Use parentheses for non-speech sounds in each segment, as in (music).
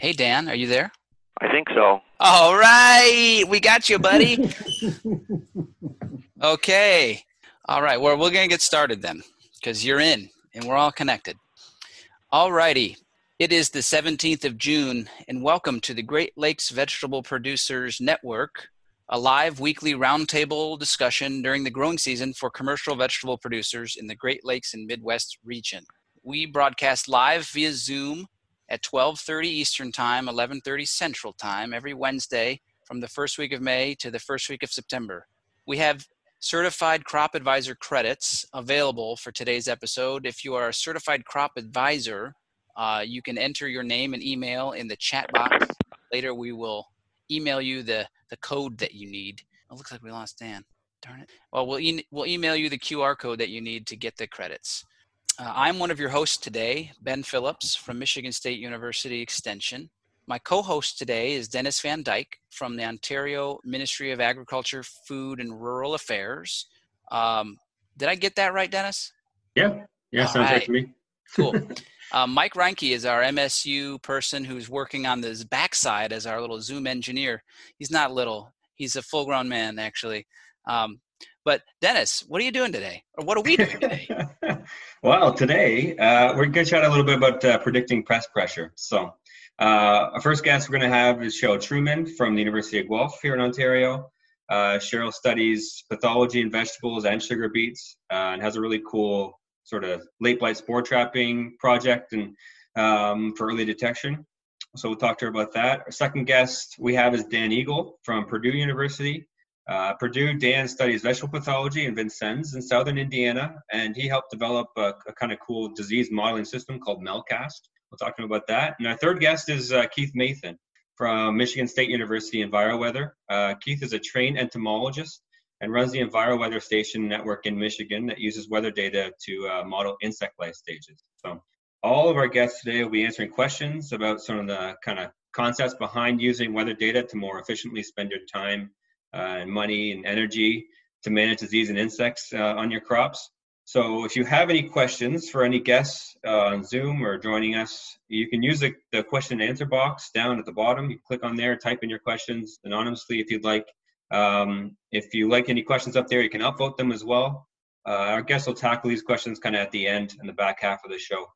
Hey, Dan, are you there? I think so. All right, we got you, buddy. (laughs) okay. All right, well, we're going to get started then because you're in and we're all connected. All righty. It is the 17th of June, and welcome to the Great Lakes Vegetable Producers Network, a live weekly roundtable discussion during the growing season for commercial vegetable producers in the Great Lakes and Midwest region. We broadcast live via Zoom at 12:30 Eastern Time, 11:30 Central Time every Wednesday from the first week of May to the first week of September. We have certified crop advisor credits available for today's episode. If you are a certified crop advisor, uh, you can enter your name and email in the chat box. Later, we will email you the, the code that you need. It looks like we lost Dan. Darn it. Well, we'll, e- we'll email you the QR code that you need to get the credits. Uh, I'm one of your hosts today, Ben Phillips from Michigan State University Extension. My co host today is Dennis Van Dyk from the Ontario Ministry of Agriculture, Food, and Rural Affairs. Um, did I get that right, Dennis? Yeah, yeah, sounds right. right to me. cool. (laughs) Uh, Mike Reinke is our MSU person who's working on this backside as our little Zoom engineer. He's not little, he's a full grown man, actually. Um, but Dennis, what are you doing today, or what are we doing today? (laughs) well, today uh, we're going to chat a little bit about uh, predicting pest pressure. So, uh, our first guest we're going to have is Cheryl Trueman from the University of Guelph here in Ontario. Uh, Cheryl studies pathology in vegetables and sugar beets, uh, and has a really cool sort of late blight spore trapping project and um, for early detection. So we'll talk to her about that. Our second guest we have is Dan Egel from Purdue University. Uh, Purdue, Dan studies vegetable pathology in Vincennes in southern Indiana, and he helped develop a, a kind of cool disease modeling system called MELCAST. We'll talk to him about that. And our third guest is uh, Keith Mason from Michigan State University EnviroWeather. Uh, Keith is a trained entomologist and runs the EnviroWeather Station network in Michigan that uses weather data to uh, model insect life stages. So all of our guests today will be answering questions about some of the kind of concepts behind using weather data to more efficiently spend your time and money and energy to manage disease and insects uh, on your crops. So if you have any questions for any guests uh, on Zoom or joining us, you can use the, the question and answer box down at the bottom. You click on there, type in your questions anonymously if you'd like. Um, if you like any questions up there, you can upvote them as well. Uh, our guests will tackle these questions kind of at the end in the back half of the show.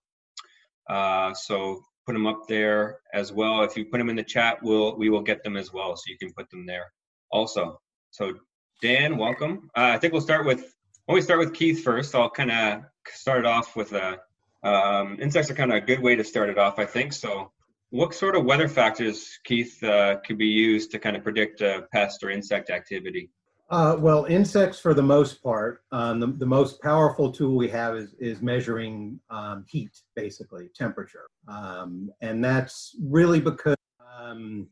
Uh, so put them up there as well. If you put them in the chat, we'll we will get them as well, so you can put them there also. So Dan, welcome. Uh, I think we'll start with when we start with Keith first. I'll kind of start off with a um, insects are kind of a good way to start it off, I think. So what sort of weather factors, Keith, uh, could be used to kind of predict uh, pest or insect activity? Uh, well, insects, for the most part, um, the, the most powerful tool we have is, is measuring um, heat, basically, temperature. Um, and that's really because um,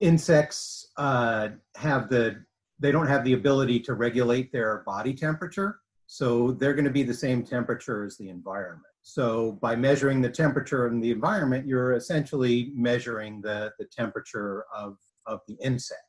insects uh, have the, they don't have the ability to regulate their body temperature. So they're going to be the same temperature as the environment. So by measuring the temperature in the environment, you're essentially measuring the, the temperature of, of the insect.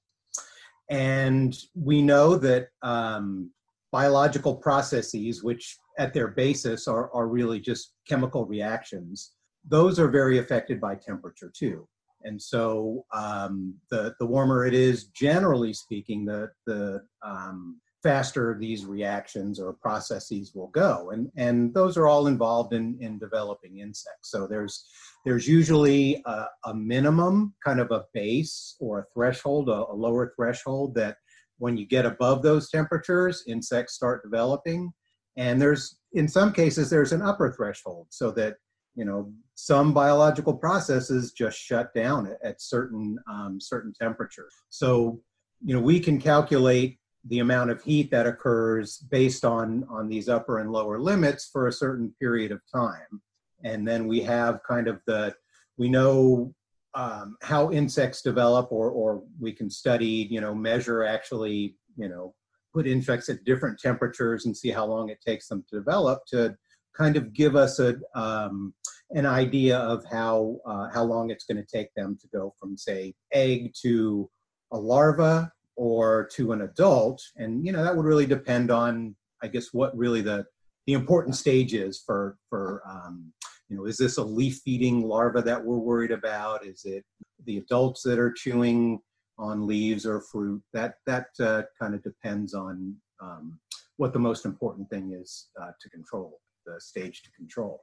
And we know that um, biological processes, which at their basis are, are really just chemical reactions, those are very affected by temperature too. And so um, the, the warmer it is, generally speaking, the, the um, faster these reactions or processes will go. And, and those are all involved in, in developing insects. So there's, there's usually a, a minimum kind of a base or a threshold, a, a lower threshold that when you get above those temperatures, insects start developing. And there's, in some cases, there's an upper threshold so that, you know, some biological processes just shut down at, at certain, um, certain temperatures. So, you know, we can calculate the amount of heat that occurs based on on these upper and lower limits for a certain period of time and then we have kind of the we know um, how insects develop or or we can study you know measure actually you know put insects at different temperatures and see how long it takes them to develop to kind of give us a um, an idea of how uh, how long it's going to take them to go from say egg to a larva or to an adult. And you know that would really depend on i guess what really the the important stage is for for um, you know is this a leaf feeding larva that we're worried about? Is it the adults that are chewing on leaves or fruit. That that uh, kind of depends on um, what the most important thing is uh, to control the stage to control.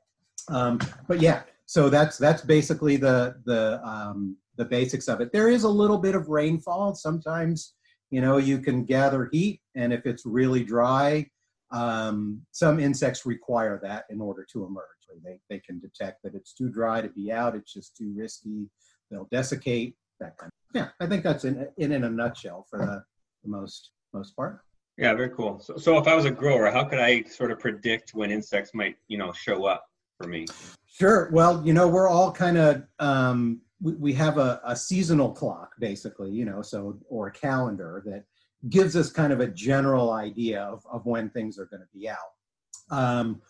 Um, but yeah, so that's that's basically the the um, the basics of it. There is a little bit of rainfall. Sometimes you know you can gather heat, and if it's really dry, um, some insects require that in order to emerge. They they can detect that it's too dry to be out. It's just too risky. They'll desiccate. That kind. Of, yeah, I think that's in in, in a nutshell for the, the most most part. Yeah, very cool. So, so if I was a grower, how could I sort of predict when insects might, you know, show up for me? Sure. Well, you know, we're all kind of um, we, we have a, a seasonal clock, basically, you know, so or a calendar that gives us kind of a general idea of, of when things are going to be out. Um,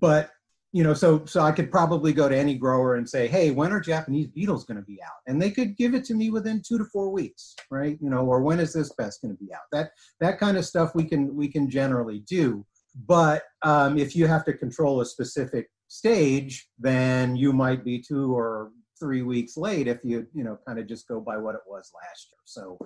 but you know, so so I could probably go to any grower and say, hey, when are Japanese beetles going to be out? And they could give it to me within two to four weeks, right? You know, or when is this pest going to be out? That that kind of stuff we can we can generally do. But um, if you have to control a specific stage, then you might be two or three weeks late if you you know kind of just go by what it was last year. So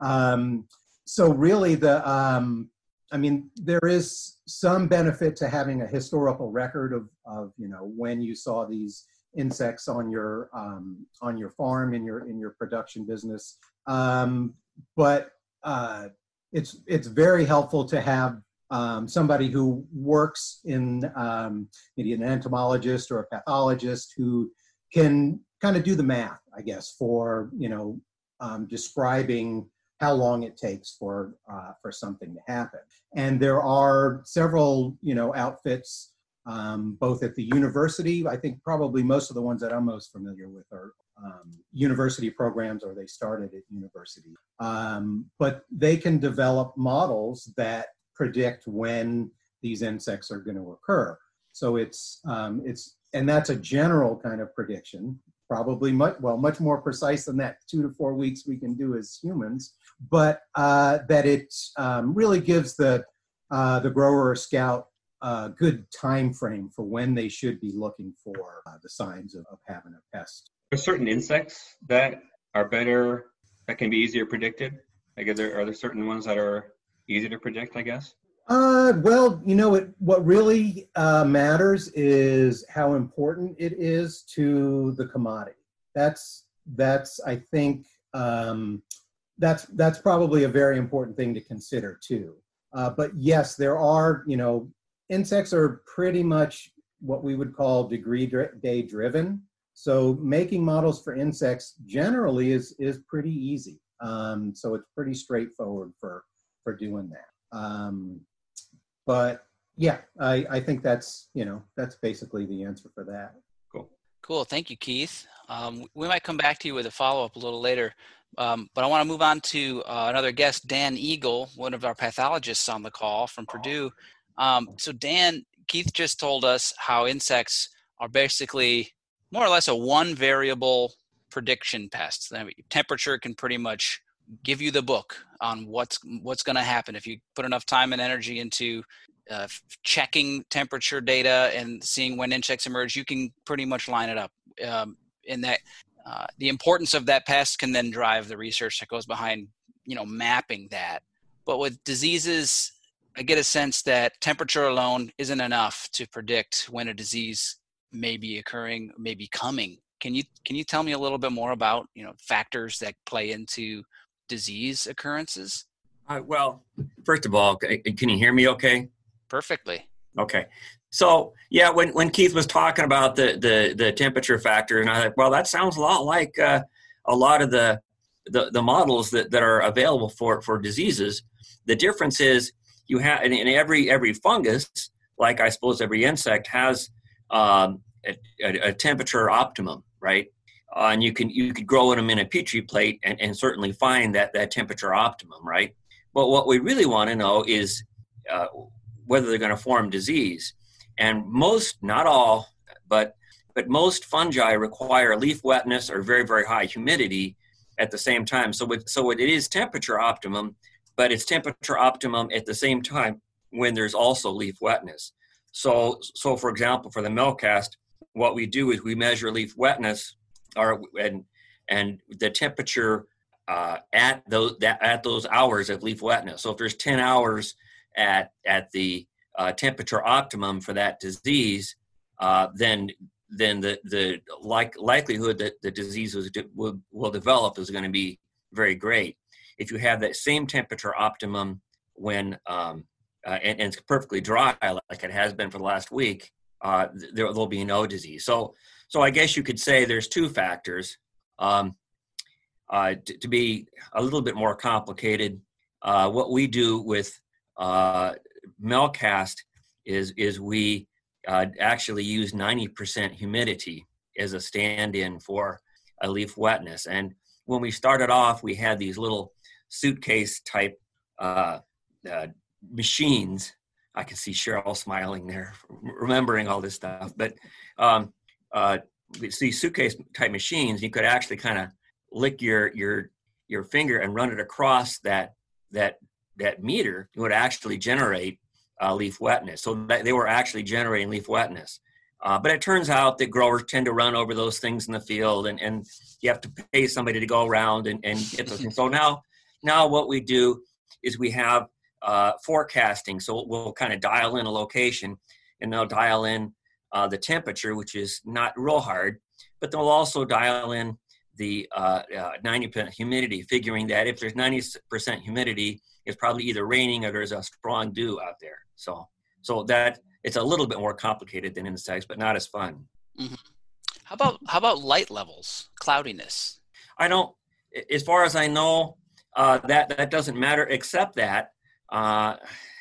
um, so really the um, I mean, there is some benefit to having a historical record of, of you know, when you saw these insects on your um, on your farm in your in your production business. Um, but uh, it's it's very helpful to have um, somebody who works in um, maybe an entomologist or a pathologist who can kind of do the math, I guess, for you know um, describing how long it takes for uh, for something to happen. And there are several, you know, outfits um, both at the university. I think probably most of the ones that I'm most familiar with are um, university programs, or they started at university. Um, but they can develop models that predict when these insects are going to occur. So it's um, it's and that's a general kind of prediction probably much well much more precise than that. Two to four weeks we can do as humans but uh, that it um, really gives the uh, the grower or scout a good time frame for when they should be looking for uh, the signs of, of having a pest. There's certain insects that are better that can be easier predicted? Like are there, are there certain ones that are easy to predict i guess uh, well, you know, it, what really uh, matters is how important it is to the commodity. That's that's I think um, that's that's probably a very important thing to consider too. Uh, but yes, there are you know insects are pretty much what we would call degree day driven. So making models for insects generally is is pretty easy. Um, so it's pretty straightforward for for doing that. Um, but yeah, I, I think that's, you know, that's basically the answer for that. Cool. Cool. Thank you, Keith. Um, we might come back to you with a follow up a little later. Um, but I want to move on to uh, another guest, Dan Egel, one of our pathologists on the call from Purdue. Um, so, Dan, Keith just told us how insects are basically more or less a one variable prediction pest. I mean, temperature can pretty much give you the book on what's what's going to happen if you put enough time and energy into uh, checking temperature data and seeing when insects emerge. You can pretty much line it up. Um, in that, uh, the importance of that pest can then drive the research that goes behind you know mapping that. But with diseases, I get a sense that temperature alone isn't enough to predict when a disease may be occurring, may be coming. Can you can you tell me a little bit more about you know factors that play into disease occurrences? Uh, well, first of all, can you hear me okay? Perfectly. Okay. So yeah, when, when Keith was talking about the, the, the temperature factor, and I thought, well, that sounds a lot like uh, a lot of the, the, the models that, that are available for, for diseases. The difference is you have in, every every fungus, like I suppose every insect has um, a, a temperature optimum, right? Uh, and you can you could grow them in a petri plate and, and certainly find that that temperature optimum, right? But what we really want to know is uh, whether they're going to form disease. And most, not all, but but most fungi require leaf wetness or very very high humidity at the same time. So so it is temperature optimum, but it's temperature optimum at the same time when there's also leaf wetness. So so for example, for the Melcast, what we do is we measure leaf wetness and and the temperature uh, at those that, at those hours of leaf wetness. So if there's 10 hours at at the uh, temperature optimum for that disease, uh, then then the the like likelihood that the disease was, will, will develop is going to be very great. If you have that same temperature optimum when um, uh, and, and, it's perfectly dry like it has been for the last week, uh, there will be no disease. So so I guess you could say there's two factors. Um, uh, to, to, be a little bit more complicated, uh, what we do with uh, Melcast is is we uh, actually use 90% humidity as a stand-in for a leaf wetness. And when we started off, we had these little suitcase type uh, uh, machines. I can see Cheryl smiling there, (laughs) remembering all this stuff. But um, uh, these suitcase type machines, you could actually kind of lick your your your finger and run it across that that that meter. It would actually generate uh, leaf wetness. So they were actually generating leaf wetness. Uh, but it turns out that growers tend to run over those things in the field, and, and you have to pay somebody to go around and, and get those. So now, now what we do is we have uh, forecasting. So we'll kind of dial in a location, and they'll dial in uh, the temperature, which is not real hard, but they'll also dial in the 90% uh, uh, humidity, figuring that if there's 90% humidity, it's probably either raining or there's a strong dew out there. So, so that it's a little bit more complicated than insects, but not as fun. Mm-hmm. How about how about light levels, cloudiness? I don't. As far as I know, uh, that that doesn't matter, except that uh,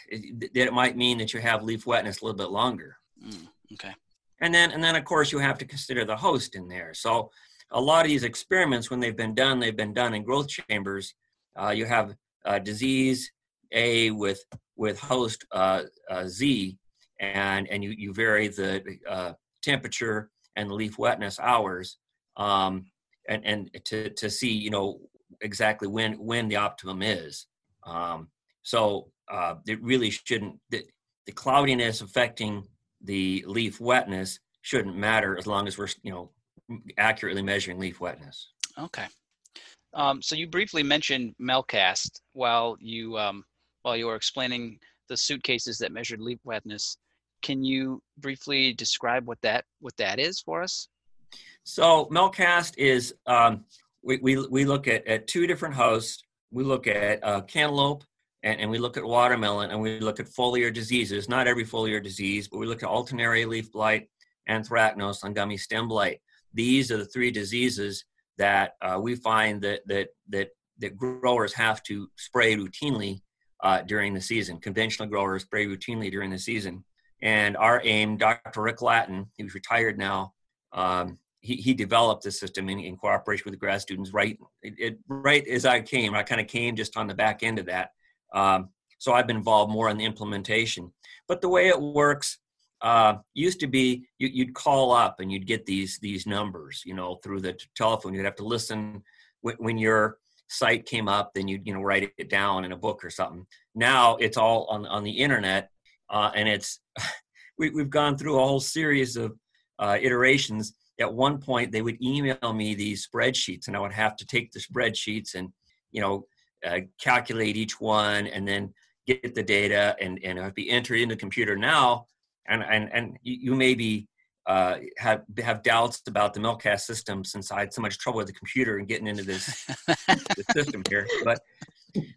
it, that it might mean that you have leaf wetness a little bit longer. Mm, okay. And then and then of course you have to consider the host in there. So a lot of these experiments, when they've been done, they've been done in growth chambers. Uh, you have uh, disease A with with host uh, uh, Z, and and you you vary the uh, temperature and the leaf wetness hours, um, and and to to see you know exactly when when the optimum is. Um, so uh, it really shouldn't the, the cloudiness affecting the leaf wetness shouldn't matter as long as we're you know accurately measuring leaf wetness. Okay. Um, so you briefly mentioned Melcast while you um, while you were explaining the suitcases that measured leaf wetness. Can you briefly describe what that what that is for us? So Melcast is um, we, we we look at, at two different hosts. We look at uh, cantaloupe and, and we look at watermelon and we look at foliar diseases. Not every foliar disease, but we look at alternaria leaf blight, anthracnose, and gummy stem blight. These are the three diseases that uh, we find that that that that growers have to spray routinely uh, during the season. Conventional growers spray routinely during the season. And our aim, Dr. Rick Latin, who's retired now, um, he, he developed the system in, in cooperation with the grad students right it, it, right as I came. I kind of came just on the back end of that. Um, so I've been involved more in the implementation. But the way it works uh, used to be you, would call up and you'd get these these numbers, you know, through the telephone. You'd have to listen when, when your site came up, then you'd you know write it down in a book or something. Now it's all on on the internet, uh, and it's (laughs) we, we've gone through a whole series of uh, iterations. At one point, they would email me these spreadsheets, and I would have to take the spreadsheets and you know uh, calculate each one, and then get the data and and it would be entered into the computer. Now and and and you, maybe uh, have have doubts about the Melcast system since I had so much trouble with the computer and getting into this, (laughs) this system here. But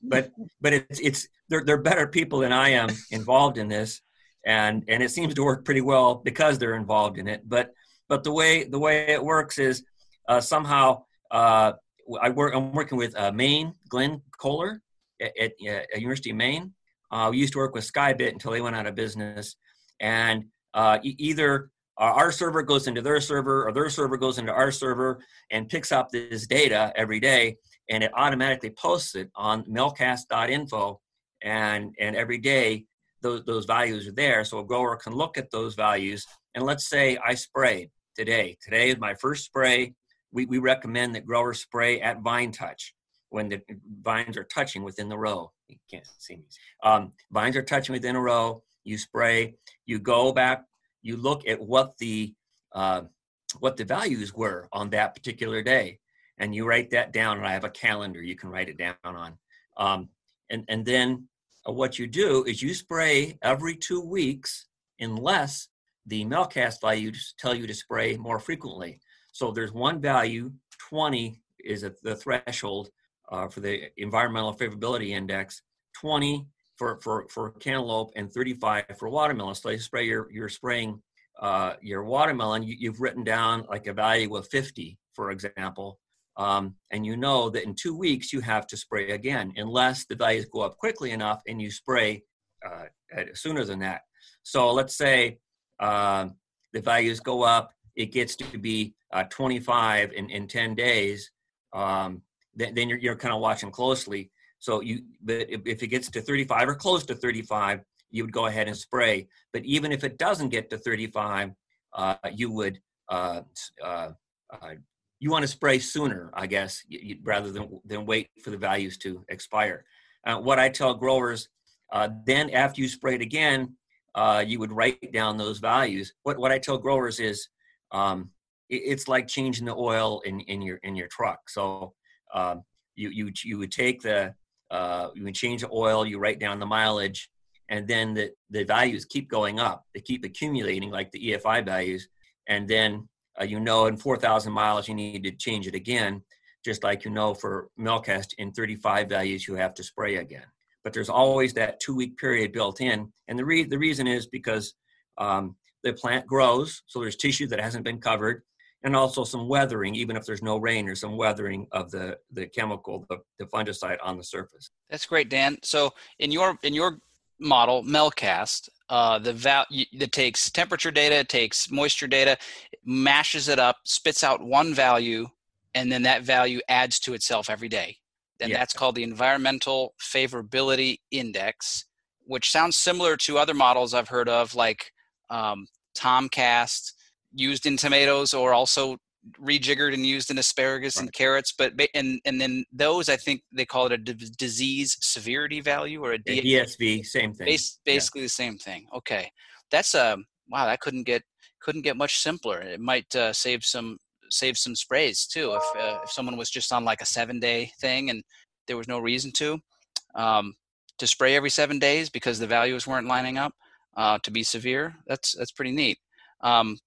but but it's it's they're they're better people than I am involved in this, and and it seems to work pretty well because they're involved in it. But but the way the way it works is uh, somehow uh, I work I'm working with uh, Maine Glen Koehler at, at, at University of Maine. Uh, we used to work with Skybit until they went out of business. And uh, either our server goes into their server or their server goes into our server and picks up this data every day and it automatically posts it on melcast.info and and every day those those values are there. So a grower can look at those values and let's say i sprayed today. Today is my first spray we, we recommend that growers spray at vine touch when the vines are touching within the row you can't see me um, vines are touching within a row you spray, you go back, you look at what the uh, what the values were on that particular day. and you write that down. And I have a calendar you can write it down on. Um, and and then uh, what you do is you spray every two weeks, unless the Melcast values tell you to spray more frequently. So there's one value, 20 is the threshold uh, for the environmental favorability index, 20 for, for, for cantaloupe and 35 for watermelon. So you spray your, you're spraying uh, your watermelon, you, have written down like a value of 50, for example, um, and you know that in two weeks you have to spray again, unless the values go up quickly enough and you spray uh, sooner than that. So let's say uh, the values go up, it gets to be uh, 25 in, in 10 days, um, then, then you're, you're kind of watching closely. So you, but if, it gets to 35 or close to 35, you would go ahead and spray. But even if it doesn't get to 35, uh, you would uh, uh, uh you want to spray sooner, I guess, you, rather than than wait for the values to expire. Uh, what I tell growers, uh, then after you spray it again, you would write down those values. What what I tell growers is, um, it's like changing the oil in in your in your truck. So um, you you you would take the you would change the oil, you write down the mileage, and then the, the values keep going up. They keep accumulating like the EFI values. And then uh, you know in 4,000 miles you need to change it again, just like you know for Melcast in 35 values you have to spray again. But there's always that two week period built in. And the, re- the reason is because um, the plant grows, so there's tissue that hasn't been covered, and also some weathering, even if there's no rain, or some weathering of the, the chemical, the, the fungicide on the surface. That's great, Dan. So in your in your model, Melcast, uh, the val- that takes temperature data, it takes moisture data, mashes it up, spits out one value, and then that value adds to itself every day. And yeah. that's called the Environmental Favorability Index, which sounds similar to other models I've heard of, like um, Tomcast, used in tomatoes or also rejiggered and used in asparagus right. and carrots but and and then those i think they call it a d- disease severity value or a D- dsv same thing. Bas- basically yeah. the same thing. Okay. That's a um, wow that couldn't get couldn't get much simpler. It might uh, save some save some sprays too if uh, if someone was just on like a seven day thing and there was no reason to um, to spray every seven days because the values weren't lining up uh, to be severe. That's that's pretty neat. Um,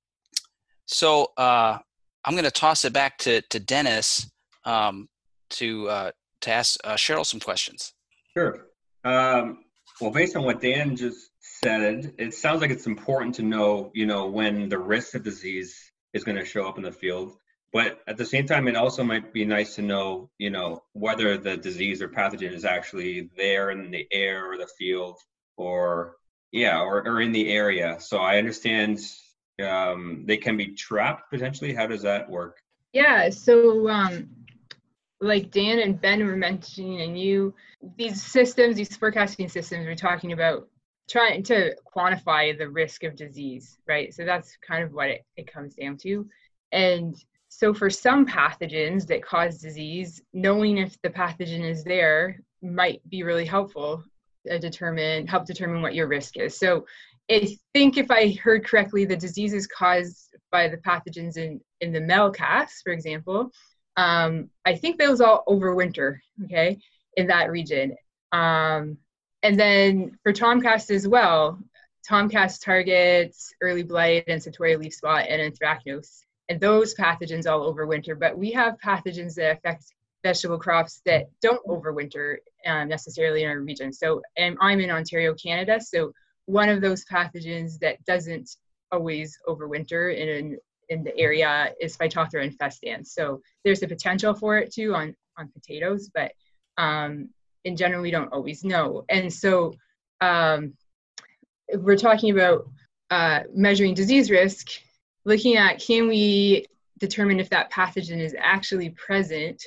so uh, I'm going to toss it back to to Dennis um, to uh, to ask uh, Cheryl some questions. Sure. Um, well, based on what Dan just said, it sounds like it's important to know, you know, when the risk of disease is going to show up in the field. But at the same time, it also might be nice to know, you know, whether the disease or pathogen is actually there in the air or the field, or yeah, or, or in the area. So I understand um, they can be trapped potentially? How does that work? Yeah, so um, like Dan and Ben were mentioning, and you, these systems, these forecasting systems, we're talking about trying to quantify the risk of disease, right? So that's kind of what it, it comes down to. And so for some pathogens that cause disease, knowing if the pathogen is there might be really helpful to determine help determine what your risk is. So I think if I heard correctly, the disease is caused by the pathogens in, in the Melcast, for example. Um, I think those all overwinter, okay, in that region. Um, and then for Tomcast as well, Tomcast targets early blight and Septoria leaf spot and anthracnose. And those pathogens all overwinter, but we have pathogens that affect vegetable crops that don't overwinter um, necessarily in our region. So I'm in Ontario, Canada, so one of those pathogens that doesn't always overwinter in in the area is Phytophthora infestans. So there's a potential for it too on on potatoes, but um, in general we don't always know. And so um, we're talking about uh, measuring disease risk, looking at can we determine if that pathogen is actually present.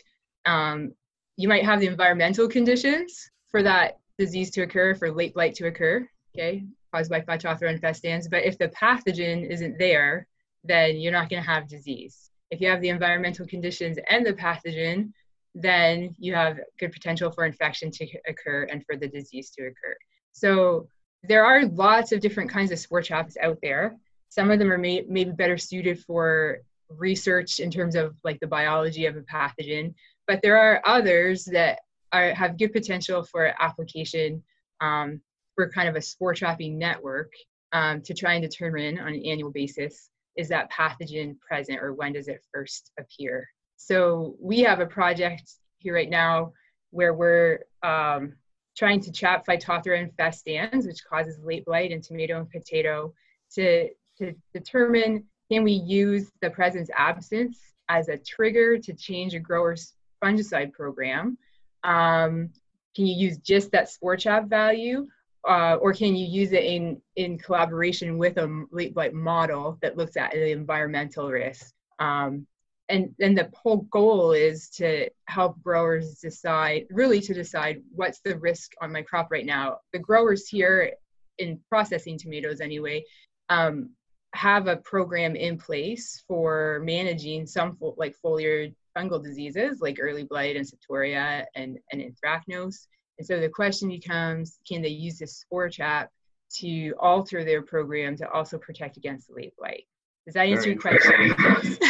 Um, you might have the environmental conditions for that disease to occur, for late blight to occur okay, caused by Phytophthora infestans. But if the pathogen isn't there, then you're not going to have disease. If you have the environmental conditions and the pathogen, then you have good potential for infection to occur and for the disease to occur. So there are lots of different kinds of spore traps out there. Some of them are may, maybe better suited for research in terms of like the biology of a pathogen, but there are others that are, have good potential for application um, for kind of a spore trapping network um, to try and determine on an annual basis is that pathogen present or when does it first appear. So we have a project here right now where we're um, trying to trap Phytophthora infestans, which causes late blight in tomato and potato, to, to determine can we use the presence absence as a trigger to change a grower's fungicide program? Um, can you use just that spore trap value? Uh, or can you use it in, in collaboration with a late blight model that looks at the environmental risk? Um, and then the whole goal is to help growers decide really to decide what's the risk on my crop right now the growers here in processing tomatoes anyway um, have a program in place for managing some fo- like foliar fungal diseases like early blight and septoria and, and anthracnose and so the question becomes can they use this spore trap to alter their program to also protect against the late blight does that answer your question?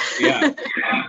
(laughs) yeah,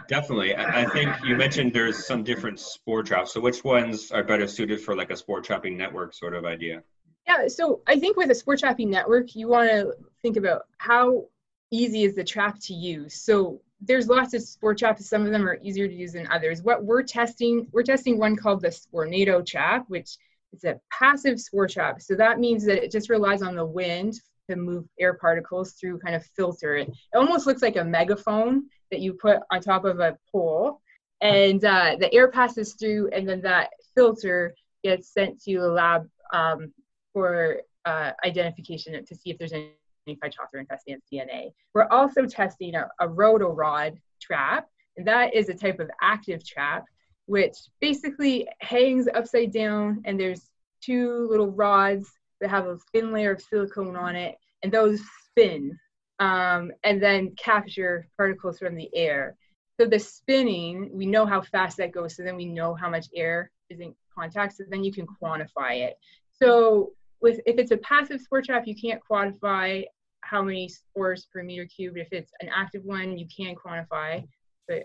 definitely. I, I think you mentioned there's some different spore traps. So which ones are better suited for like a spore trapping network sort of idea? Yeah, so I think with a spore trapping network, you want to think about how easy is the trap to use. So there's lots of spore traps. Some of them are easier to use than others. What we're testing, we're testing one called the Spornado trap, which is a passive spore trap. So that means that it just relies on the wind to move air particles through kind of filter. It, it almost looks like a megaphone that you put on top of a pole, and uh, the air passes through, and then that filter gets sent to a lab um, for uh, identification to see if there's any Phytophthora infestans DNA. We're also testing a, a rotorod trap, and that is a type of active trap which basically hangs upside down, and there's two little rods that have a thin layer of silicone on it, and those spin um, and then capture particles from the air. So the spinning, we know how fast that goes, so then we know how much air is in contact, so then you can quantify it. So with if it's a passive spore trap, you can't quantify how many spores per meter cubed. If it's an active one, you can quantify. But,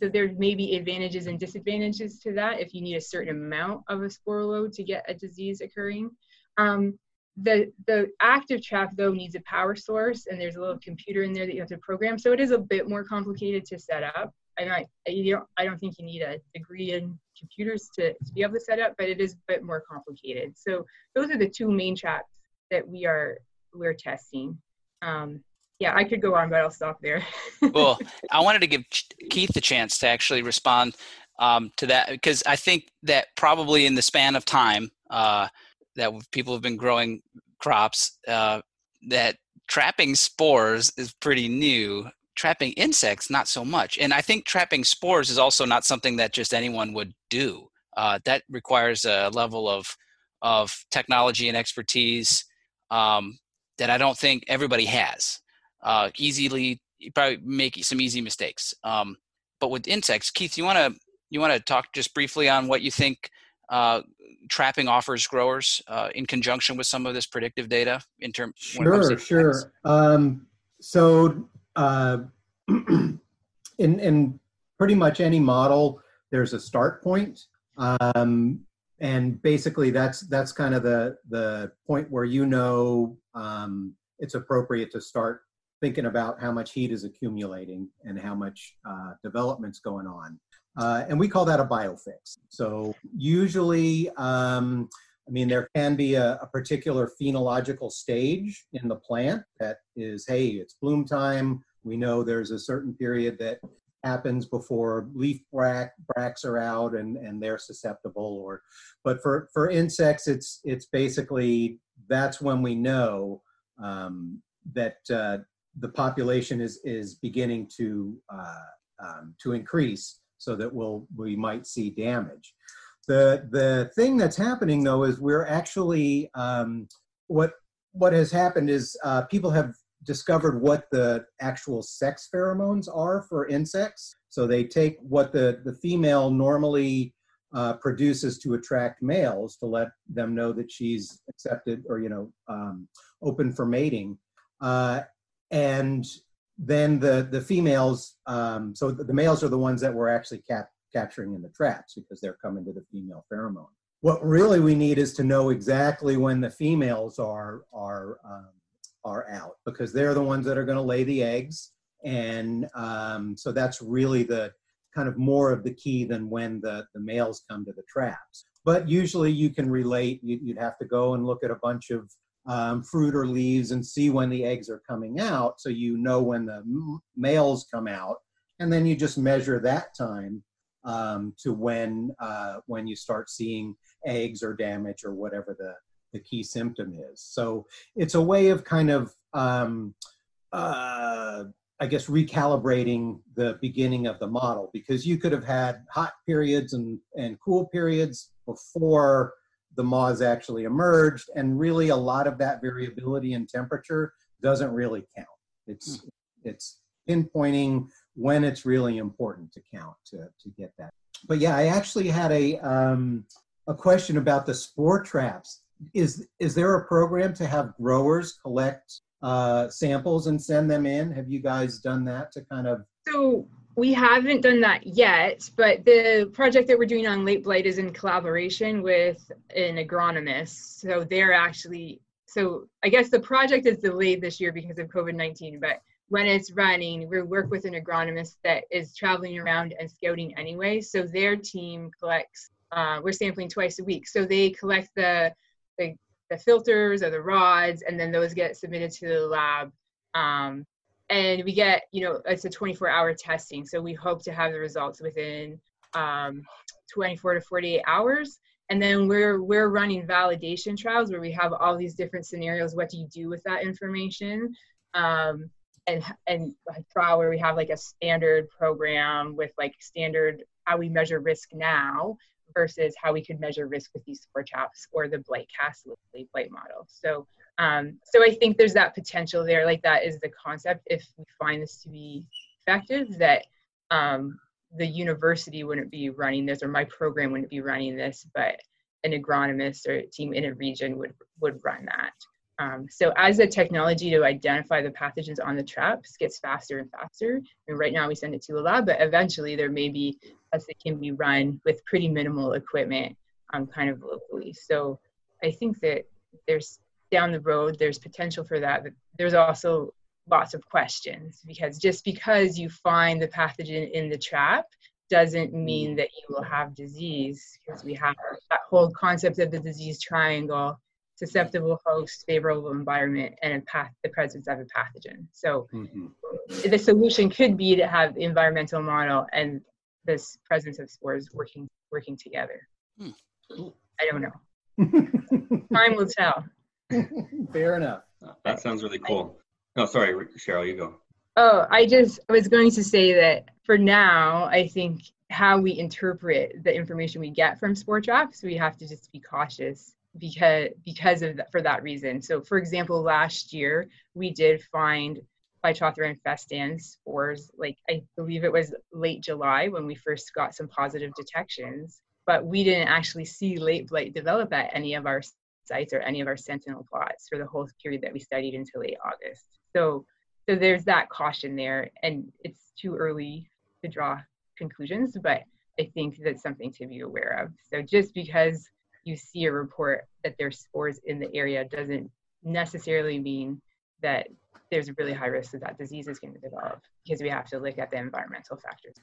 so there may be advantages and disadvantages to that if you need a certain amount of a spore load to get a disease occurring. Um, the the active trap though needs a power source and there's a little computer in there that you have to program so it is a bit more complicated to set up i don't i don't think you need a degree in computers to, to be able to set up but it is a bit more complicated. So those are the two main traps that we are we're testing. Um, yeah i could go on but i'll stop there. (laughs) Well i wanted to give keith the chance to actually respond um, to that because i think that probably in the span of time uh, that people have been growing crops uh, that trapping spores is pretty new trapping insects not so much. And i think trapping spores is also not something that just anyone would do. Uh, that requires a level of of technology and expertise um, that i don't think everybody has. Uh, easily you probably make some easy mistakes. Um, but with insects keith you want to you want to talk just briefly on what you think uh, trapping offers growers uh, in conjunction with some of this predictive data in terms sure sure. Um, so uh, (clears throat) in in pretty much any model there's a start point um, and basically that's that's kind of the the point where you know um, it's appropriate to start thinking about how much heat is accumulating and how much uh, development's going on uh, and we call that a biofix. So usually, um, I mean, there can be a, a, particular phenological stage in the plant that is, hey, it's bloom time. We know there's a certain period that happens before leaf brack, bracts are out and, and they're susceptible. Or, but for, for insects, it's it's basically that's when we know um, that uh, the population is is beginning to uh, um, to increase so that we'll we might see damage. The the thing that's happening though is we're actually um, what what has happened is uh, people have discovered what the actual sex pheromones are for insects. So they take what the the female normally uh, produces to attract males to let them know that she's accepted or you know um, open for mating, uh, and then the the females, um, so the, males are the ones that we're actually cap- capturing in the traps because they're coming to the female pheromone. What really we need is to know exactly when the females are are um, are out because they're the ones that are going to lay the eggs, and um, so that's really the kind of more of the key than when the the males come to the traps. But usually you can relate. You, would have to go and look at a bunch of um, fruit or leaves and see when the eggs are coming out, so you know when the males come out, and then you just measure that time um, to when uh, when you start seeing eggs or damage or whatever the the key symptom is. So it's a way of kind of um, uh, I guess recalibrating the beginning of the model because you could have had hot periods and, and cool periods before the moths actually emerged, and really a lot of that variability in temperature doesn't really count. It's hmm. it's pinpointing when it's really important to count to, to get that. But yeah, I actually had a um, a question about the spore traps. Is is there a program to have growers collect uh, samples and send them in? Have you guys done that to kind of? So we haven't done that yet, but the project that we're doing on late blight is in collaboration with an agronomist. So they're actually so I guess the project is delayed this year because of COVID nineteen, but when it's running, we work with an agronomist that is traveling around and scouting anyway. So their team collects. Uh, we're sampling twice a week, so they collect the, the the filters or the rods, and then those get submitted to the lab. Um, and we get, you know, it's a 24 hour testing. So we hope to have the results within um, 24 to 48 hours. And then we're we're running validation trials where we have all these different scenarios. What do you do with that information? Um, and and trial where we have like a standard program with like standard how we measure risk now versus how we could measure risk with these spore traps or the blight cast blight model. So um, so I think there's that potential there. Like that is the concept. If we find this to be effective, that um, the university wouldn't be running this, or my program wouldn't be running this, but an agronomist or team in a region would would run that. Um, so as the technology to identify the pathogens on the traps gets faster and faster, and right now we send it to a lab, but eventually there may be tests that can be run with pretty minimal equipment, um, kind of locally. So I think that there's down the road there's potential for that, but there's also lots of questions because just because you find the pathogen in the trap doesn't mean that you will have disease because we have that whole concept of the disease triangle susceptible host, favorable environment, and path, the presence of a pathogen. So mm-hmm. the solution could be to have the environmental model and this presence of spores working working together. Hmm. I don't know. (laughs) Time will tell. Fair enough. That sounds really cool. Oh, sorry, Cheryl, you go. Oh, I just was going to say that for now, I think how we interpret the information we get from spore traps, we have to just be cautious because because of that, for that reason. So, for example, last year we did find Phytophthora infestans spores. Like I believe it was late July when we first got some positive detections, but we didn't actually see late blight develop at any of our sites or any of our sentinel plots for the whole period that we studied until late August. So, so there's that caution there, and it's too early to draw conclusions, but I think that's something to be aware of. So just because you see a report that there's spores in the area doesn't necessarily mean that there's a really high risk that that disease is going to develop because we have to look at the environmental factors.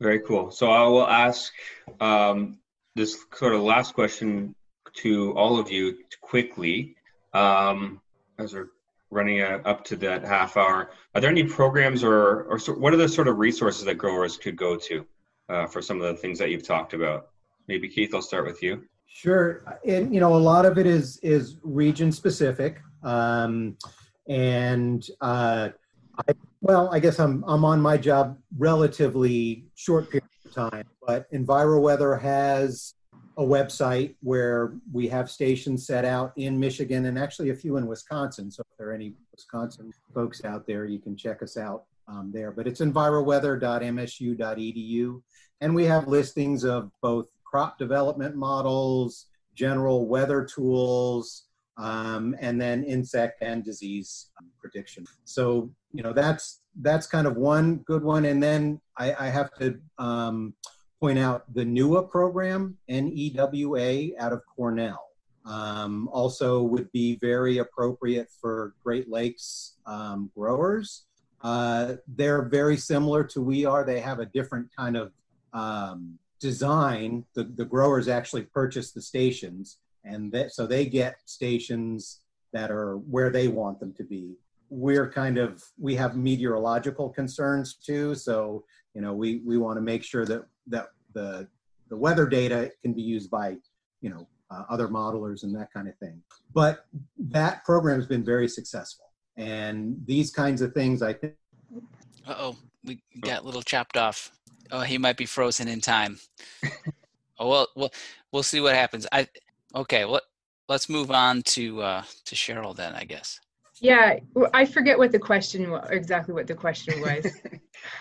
Very cool. So I will ask um, this sort of last question to all of you quickly um, as we're running up to that half hour. Are there any programs or, or so, what are the sort of resources that growers could go to uh, for some of the things that you've talked about? Maybe Keith, I'll start with you. Sure, and you know a lot of it is is region specific, um, and uh, I, well, I guess I'm I'm on my job relatively short period of time, but EnviroWeather has a website where we have stations set out in Michigan and actually a few in Wisconsin. So if there are any Wisconsin folks out there, you can check us out um, there. But it's enviroweather.msu.edu, and we have listings of both crop development models, general weather tools, um, and then insect and disease prediction. So you know, that's that's kind of one good one. And then I, I have to um, point out the NEWA program, N-E-W-A, out of Cornell. Um, also would be very appropriate for Great Lakes um, growers. Uh, they're very similar to we are. They have a different kind of um, design. The, the growers actually purchase the stations, and that, so they get stations that are where they want them to be. We're kind of we have meteorological concerns too, so you know we we want to make sure that that the the weather data can be used by you know uh, other modelers and that kind of thing. But that program has been very successful, and these kinds of things, I think. Uh oh, we got a little chopped off. Oh, he might be frozen in time. oh well, well, we'll see what happens. I okay. Well, let's move on to uh, to Cheryl then, I guess. Yeah, I forget what the question was, exactly what the question was.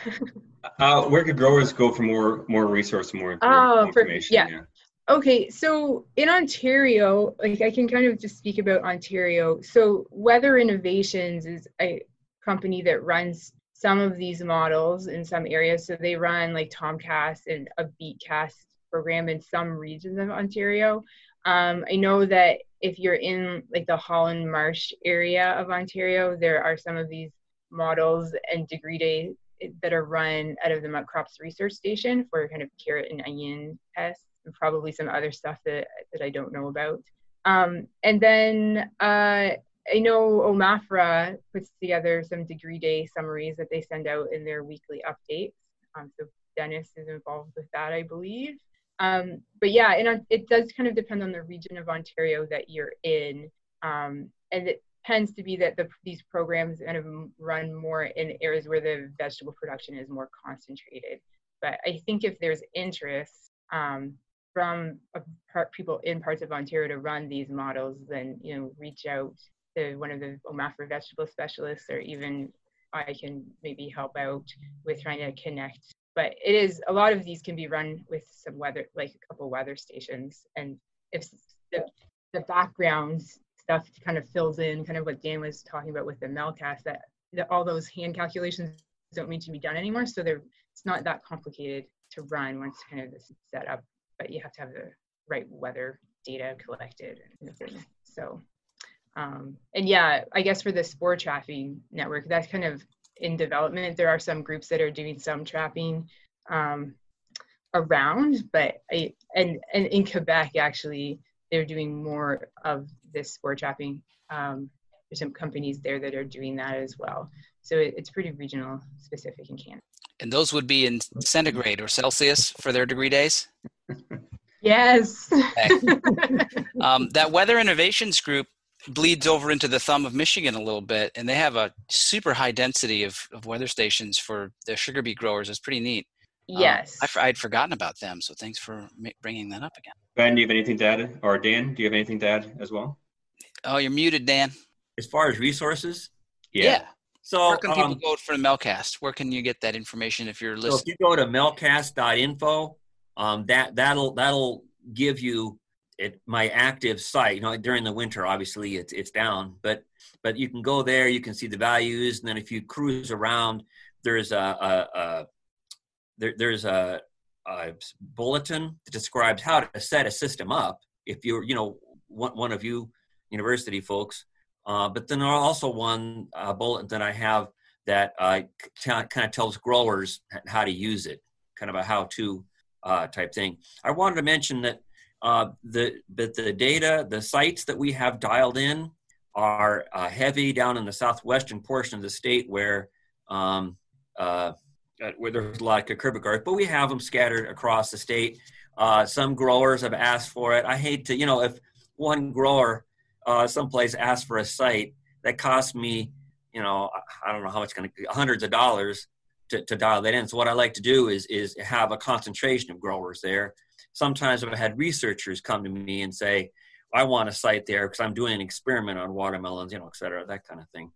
(laughs) (laughs) uh, where could growers go for more more resource, more, oh, information? For, yeah. yeah. Okay, so in Ontario, like I can kind of just speak about Ontario. So Weather Innovations is a company that runs some of these models in some areas. So they run like Tomcast and a BeetCast program in some regions of Ontario. Um, I know that if you're in like the Holland Marsh area of Ontario, there are some of these models and degree day that are run out of the Muck Crops Research Station for kind of carrot and onion pests and probably some other stuff that, that I don't know about. Um, and then uh, I know OMAFRA puts together some degree day summaries that they send out in their weekly updates. Um, so Dennis is involved with that, I believe. Um, but yeah, and it does kind of depend on the region of Ontario that you're in. Um, and it tends to be that the, these programs kind of run more in areas where the vegetable production is more concentrated. But I think if there's interest, um, from part, people in parts of Ontario to run these models, then you know reach out to one of the OMAFRA vegetable specialists, or even I can maybe help out with trying to connect. But it is a lot of these can be run with some weather, like a couple weather stations, and if the, the background stuff kind of fills in, kind of what Dan was talking about with the Melcast, that, that all those hand calculations don't need to be done anymore. So they're it's not that complicated to run once kind of this is set up but you have to have the right weather data collected. So, um, and yeah, I guess for the spore trapping network, that's kind of in development. There are some groups that are doing some trapping um, around, but I, and, and in Quebec, actually, they're doing more of this spore trapping. Um, there's some companies there that are doing that as well. So it, it's pretty regional specific in Canada. And those would be in centigrade or Celsius for their degree days? (laughs) Yes. (laughs) um, that Weather Innovations group bleeds over into the thumb of Michigan a little bit, and they have a super high density of, of weather stations for their sugar beet growers. It's pretty neat. Um, yes. Um, I, would forgotten about them, so thanks for bringing that up again. Ben, do you have anything to add? Or Dan, do you have anything to add as well? Oh, you're muted, Dan. As far as resources? Yeah. yeah. So, where can people um, go for the Melcast? Where can you get that information if you're listening? So, if you go to melcast.info, um, that that'll that'll give you it, my active site. You know, during the winter, obviously it's it's down, but but you can go there. You can see the values, and then if you cruise around, there's a, a, a there, there's a, a bulletin that describes how to set a system up. If you're you know one one of you university folks, uh, but then also one uh, bulletin that I have that uh, kind of tells growers how to use it, kind of a how-to uh, type thing. I wanted to mention that uh, the that the data, the sites that we have dialed in are uh, heavy down in the southwestern portion of the state where um, uh, uh, where there's a lot of cucurbits, but we have them scattered across the state. Uh, some growers have asked for it. I hate to, you know, if one grower someplace asks for a site that costs me, you know, I don't know how much going to hundreds of dollars to, to dial that in. So what I like to do is is have a concentration of growers there. Sometimes I've had researchers come to me and say, I want a site there because I'm doing an experiment on watermelons, you know, et cetera, that kind of thing.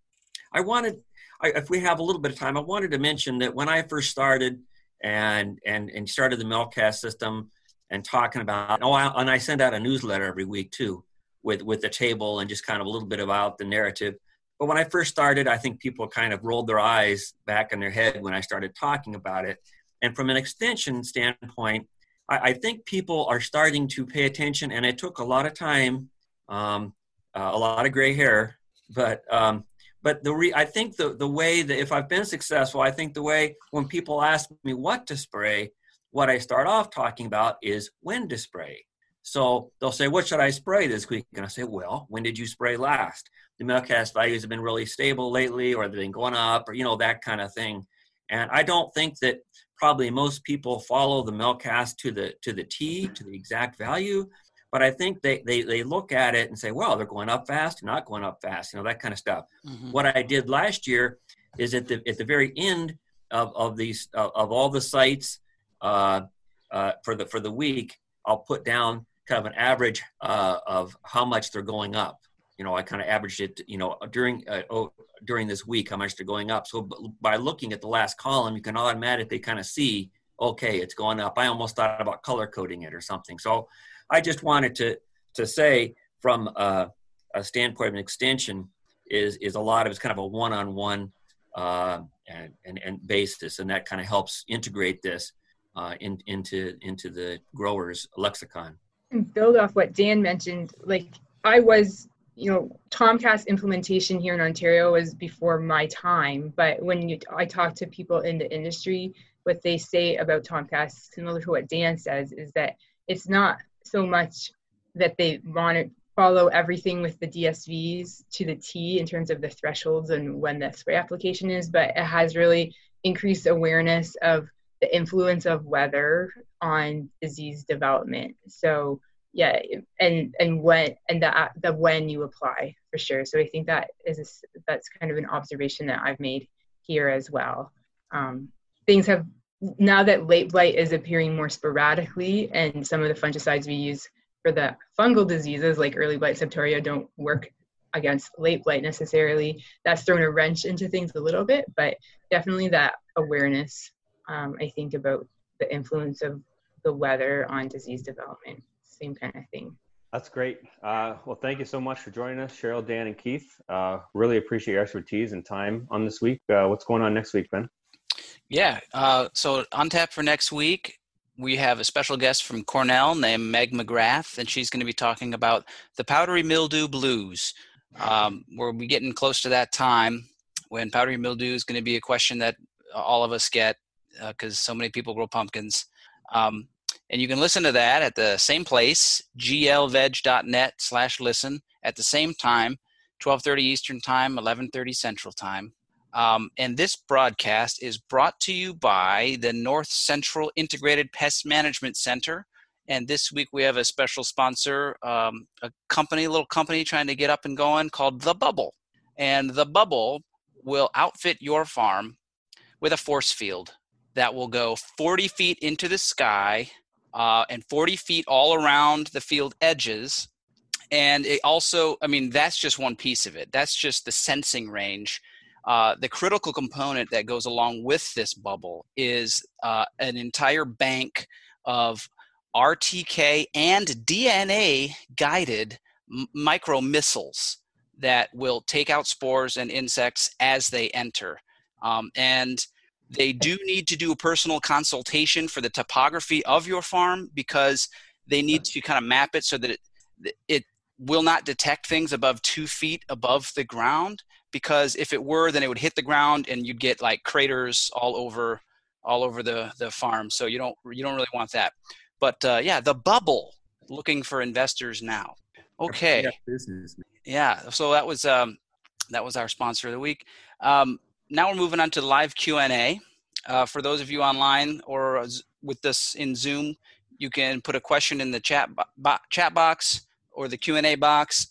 I wanted, I, if we have a little bit of time, I wanted to mention that when I first started and and and started the Melcast system and talking about, oh, I, and I send out a newsletter every week too with with the table and just kind of a little bit about the narrative. But when I first started, I think people kind of rolled their eyes back in their head when I started talking about it. And from an extension standpoint, I, I think people are starting to pay attention. And it took a lot of time, um, uh, a lot of gray hair, but um, but the re- I think the the way that if I've been successful, I think the way when people ask me what to spray, what I start off talking about is when to spray. So they'll say, "What should I spray this week?" And I say, "Well, when did you spray last? The Melcast values have been really stable lately, or they've been going up, or you know that kind of thing." And I don't think that probably most people follow the Melcast to the to the T to the exact value but I think they, they, they look at it and say, well, they're going up fast, not going up fast, you know, that kind of stuff. Mm-hmm. What I did last year is at the, at the very end of, of these, of, of all the sites uh, uh, for the, for the week, I'll put down kind of an average uh, of how much they're going up. You know, I kind of averaged it, you know, during, uh, oh, during this week, how much they're going up. So by looking at the last column, you can automatically kind of see, okay, it's going up. I almost thought about color coding it or something. So I just wanted to to say from a, a standpoint of an extension is is a lot of it's kind of a one-on-one uh, and, and, and basis, and that kind of helps integrate this uh, in, into into the growers lexicon. And Build off what Dan mentioned, like I was, you know, Tomcast implementation here in Ontario was before my time, but when you, I talk to people in the industry, what they say about Tomcast, similar to what Dan says, is that it's not so much that they want to follow everything with the DSVs to the T in terms of the thresholds and when the spray application is, but it has really increased awareness of the influence of weather on disease development. So yeah, and and when and the the when you apply for sure. So I think that is a, that's kind of an observation that I've made here as well. Um, things have now that late blight is appearing more sporadically and some of the fungicides we use for the fungal diseases like early blight septoria don't work against late blight necessarily that's thrown a wrench into things a little bit but definitely that awareness um, i think about the influence of the weather on disease development same kind of thing that's great. Uh, well, thank you so much for joining us, Cheryl, Dan, and Keith. Uh, really appreciate your expertise and time on this week. Uh, what's going on next week, Ben? Yeah. Uh, so on tap for next week, we have a special guest from Cornell named Meg McGrath, and she's going to be talking about the powdery mildew blues. Um, we're getting close to that time when powdery mildew is going to be a question that all of us get because uh, so many people grow pumpkins. Um, and you can listen to that at the same place, glveg.net slash listen at the same time, 1230 Eastern Time, 1130 Central Time. Um, and this broadcast is brought to you by the North Central Integrated Pest Management Center. And this week we have a special sponsor, um, a company, a little company trying to get up and going called The Bubble. And The Bubble will outfit your farm with a force field that will go 40 feet into the sky uh, and 40 feet all around the field edges. And it also, I mean, that's just one piece of it. That's just the sensing range uh, the critical component that goes along with this bubble is uh, an entire bank of RTK and DNA guided micro missiles that will take out spores and insects as they enter. Um, and they do need to do a personal consultation for the topography of your farm because they need to kind of map it so that it, it will not detect things above two feet above the ground because if it were, then it would hit the ground and you'd get like craters all over all over the the farm. So you don't you don't really want that. But uh, yeah, the bubble looking for investors now. Okay. Yeah. So that was um, that was our sponsor of the week. Um, now we're moving on to live Q and A. Uh, for those of you online or with this in Zoom, you can put a question in the chat bo- chat box or the Q and A box,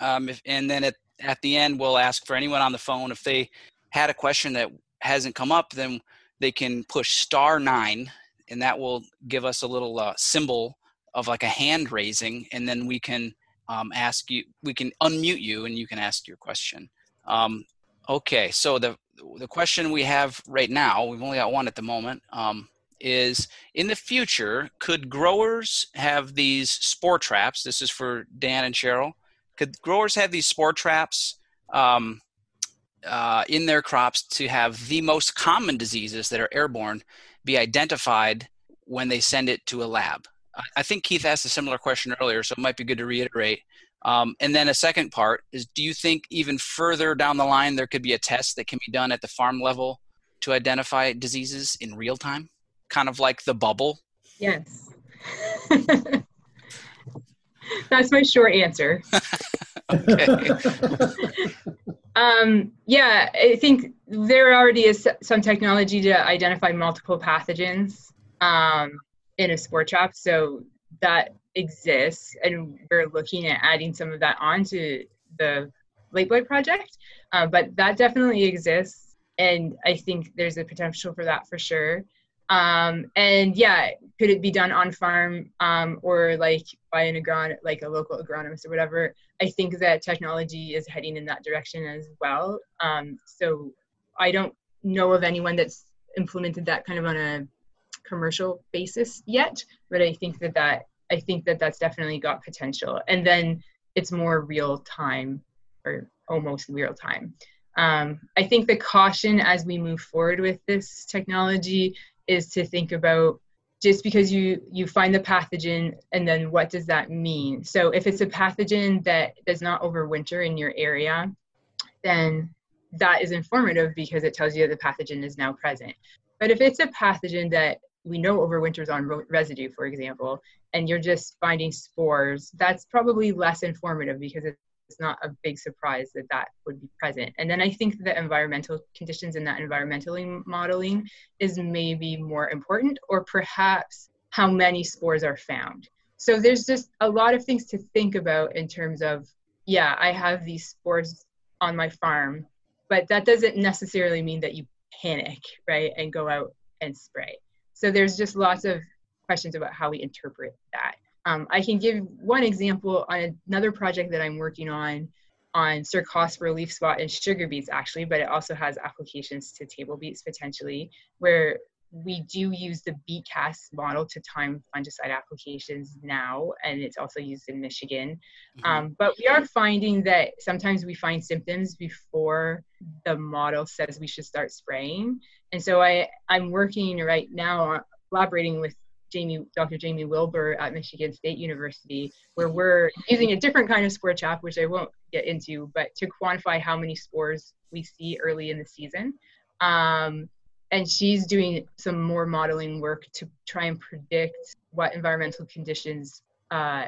um, if, and then at at the end, we'll ask for anyone on the phone if they had a question that hasn't come up, then they can push star nine, and that will give us a little uh, symbol of like a hand raising, and then we can um, ask you, we can unmute you, and you can ask your question. Um, okay, so the the question we have right now, we've only got one at the moment, um, is in the future, could growers have these spore traps? This is for Dan and Cheryl could growers have these spore traps um, uh, in their crops to have the most common diseases that are airborne be identified when they send it to a lab? I think Keith asked a similar question earlier, so it might be good to reiterate. Um, and then a second part is do you think even further down the line there could be a test that can be done at the farm level to identify diseases in real time? Kind of like the bubble? Yes. (laughs) That's my short answer. (laughs) um, yeah, I think there already is some technology to identify multiple pathogens um, in a spore trap. So that exists, and we're looking at adding some of that onto the Late Blight project. Uh, but that definitely exists, and I think there's a potential for that for sure. Um, and yeah, could it be done on farm um, or like by an agron like a local agronomist or whatever? I think that technology is heading in that direction as well. Um, so I don't know of anyone that's implemented that kind of on a commercial basis yet, but I think that that I think that that's definitely got potential. And then it's more real time or almost real time. Um, I think the caution as we move forward with this technology is to think about just because you you find the pathogen and then what does that mean so if it's a pathogen that does not overwinter in your area then that is informative because it tells you that the pathogen is now present but if it's a pathogen that we know overwinters on residue for example and you're just finding spores that's probably less informative because it's not a big surprise that that would be present. And then I think the environmental conditions and that environmental modeling is maybe more important, or perhaps how many spores are found. So there's just a lot of things to think about in terms of, yeah, I have these spores on my farm, but that doesn't necessarily mean that you panic, right, and go out and spray. So there's just lots of questions about how we interpret that. Um, I can give one example on another project that I'm working on on Cercospora leaf spot and sugar beets actually, but it also has applications to table beets potentially, where we do use the BeetCast model to time fungicide applications now, and it's also used in Michigan. Mm-hmm. Um, but we are finding that sometimes we find symptoms before the model says we should start spraying. And so I, I'm working right now collaborating with Jaime, Dr. Jaime Willbur at Michigan State University, where we're using a different kind of spore trap, which I won't get into, but to quantify how many spores we see early in the season. Um, and she's doing some more modeling work to try and predict what environmental conditions uh,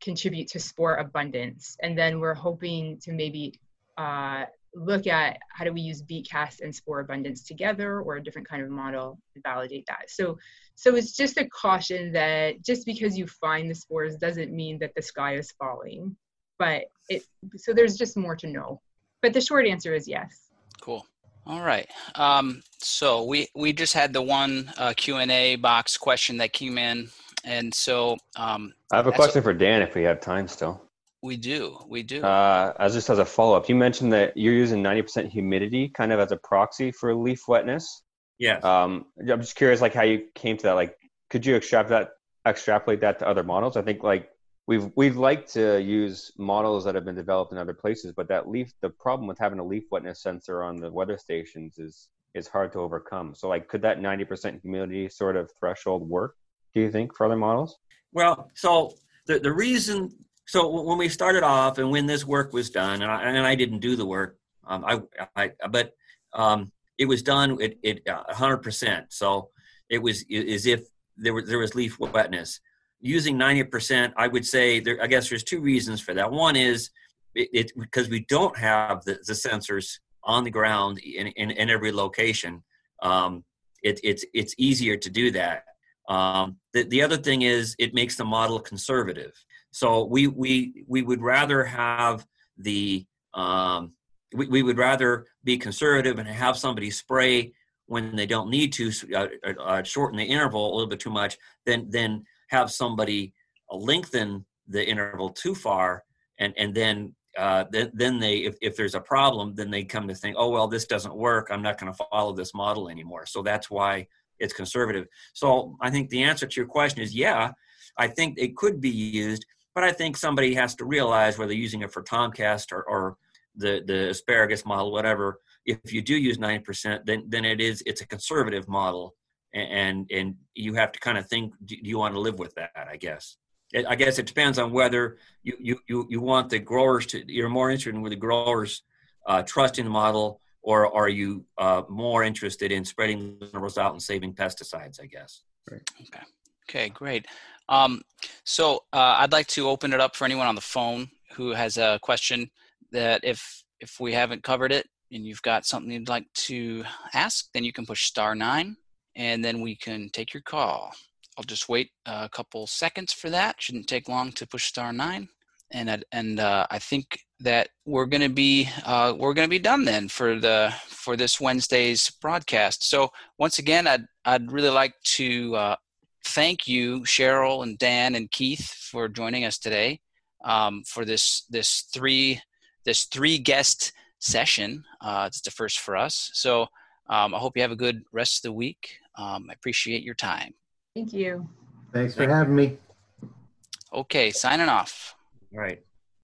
contribute to spore abundance. And then we're hoping to maybe uh, look at how do we use BeetCast and spore abundance together or a different kind of model to validate that. So, so it's just a caution that just because you find the spores doesn't mean that the sky is falling. But it, so there's just more to know. But the short answer is yes. Cool. All right. Um, so we we just had the one uh, Q and A box question that came in, and so um, I have a question for Dan if we have time still. We do. We do. Uh, as just as a follow up, you mentioned that you're using 90% humidity kind of as a proxy for leaf wetness. Yeah. Um, I'm just curious, like how you came to that. Like, could you extrapolate that, extrapolate that to other models? I think like we've we've liked to use models that have been developed in other places, but that leaf, the problem with having a leaf wetness sensor on the weather stations is is hard to overcome. So, like, could that 90% humidity sort of threshold work? Do you think for other models? Well, so the the reason so when we started off and when this work was done, and I, and I didn't do the work, um, I, I, but um, it was done at, at 100%. So it was as if there was there was leaf wetness. Using 90%, I would say there. I guess there's two reasons for that. One is it, because we don't have the, the sensors on the ground in, in, in every location. Um, it, it's it's easier to do that. Um, the, the other thing is it makes the model conservative. So we we we would rather have the um, we, we would rather be conservative and have somebody spray when they don't need to uh, uh, uh, shorten the interval a little bit too much then than have somebody lengthen the interval too far and and then uh, then, then they if, if there's a problem then they come to think oh well this doesn't work. I'm not going to follow this model anymore. So that's why it's conservative. So i think the answer to your question is yeah i think it could be used but I think somebody has to realize whether using it for Tomcast or, or the the asparagus model, whatever, if you do use 9%, then then it is it's a conservative model, and and you have to kind of think, do you want to live with that? I guess. I guess it depends on whether you you you, you want the growers to you're more interested in with the growers uh, trusting the model, or are you uh, more interested in spreading minerals out and saving pesticides? I guess. Right. Okay. Okay. Great. Um, so uh, I'd like to open it up for anyone on the phone who has a question that if if we haven't covered it and you've got something you'd like to ask, then you can push star nine and then we can take your call. I'll just wait a couple seconds for that. Shouldn't take long to push star nine. And and uh, I think that we're gonna be uh, we're gonna be done then for the for this Wednesday's broadcast. So once again, I'd I'd really like to uh, thank you, Cheryl and Dan and Keith, for joining us today um, for this this three this three guest session. Uh, it's the first for us. So um, I hope you have a good rest of the week. Um, I appreciate your time. Thank you. Thanks for having me. Okay, signing off. All right.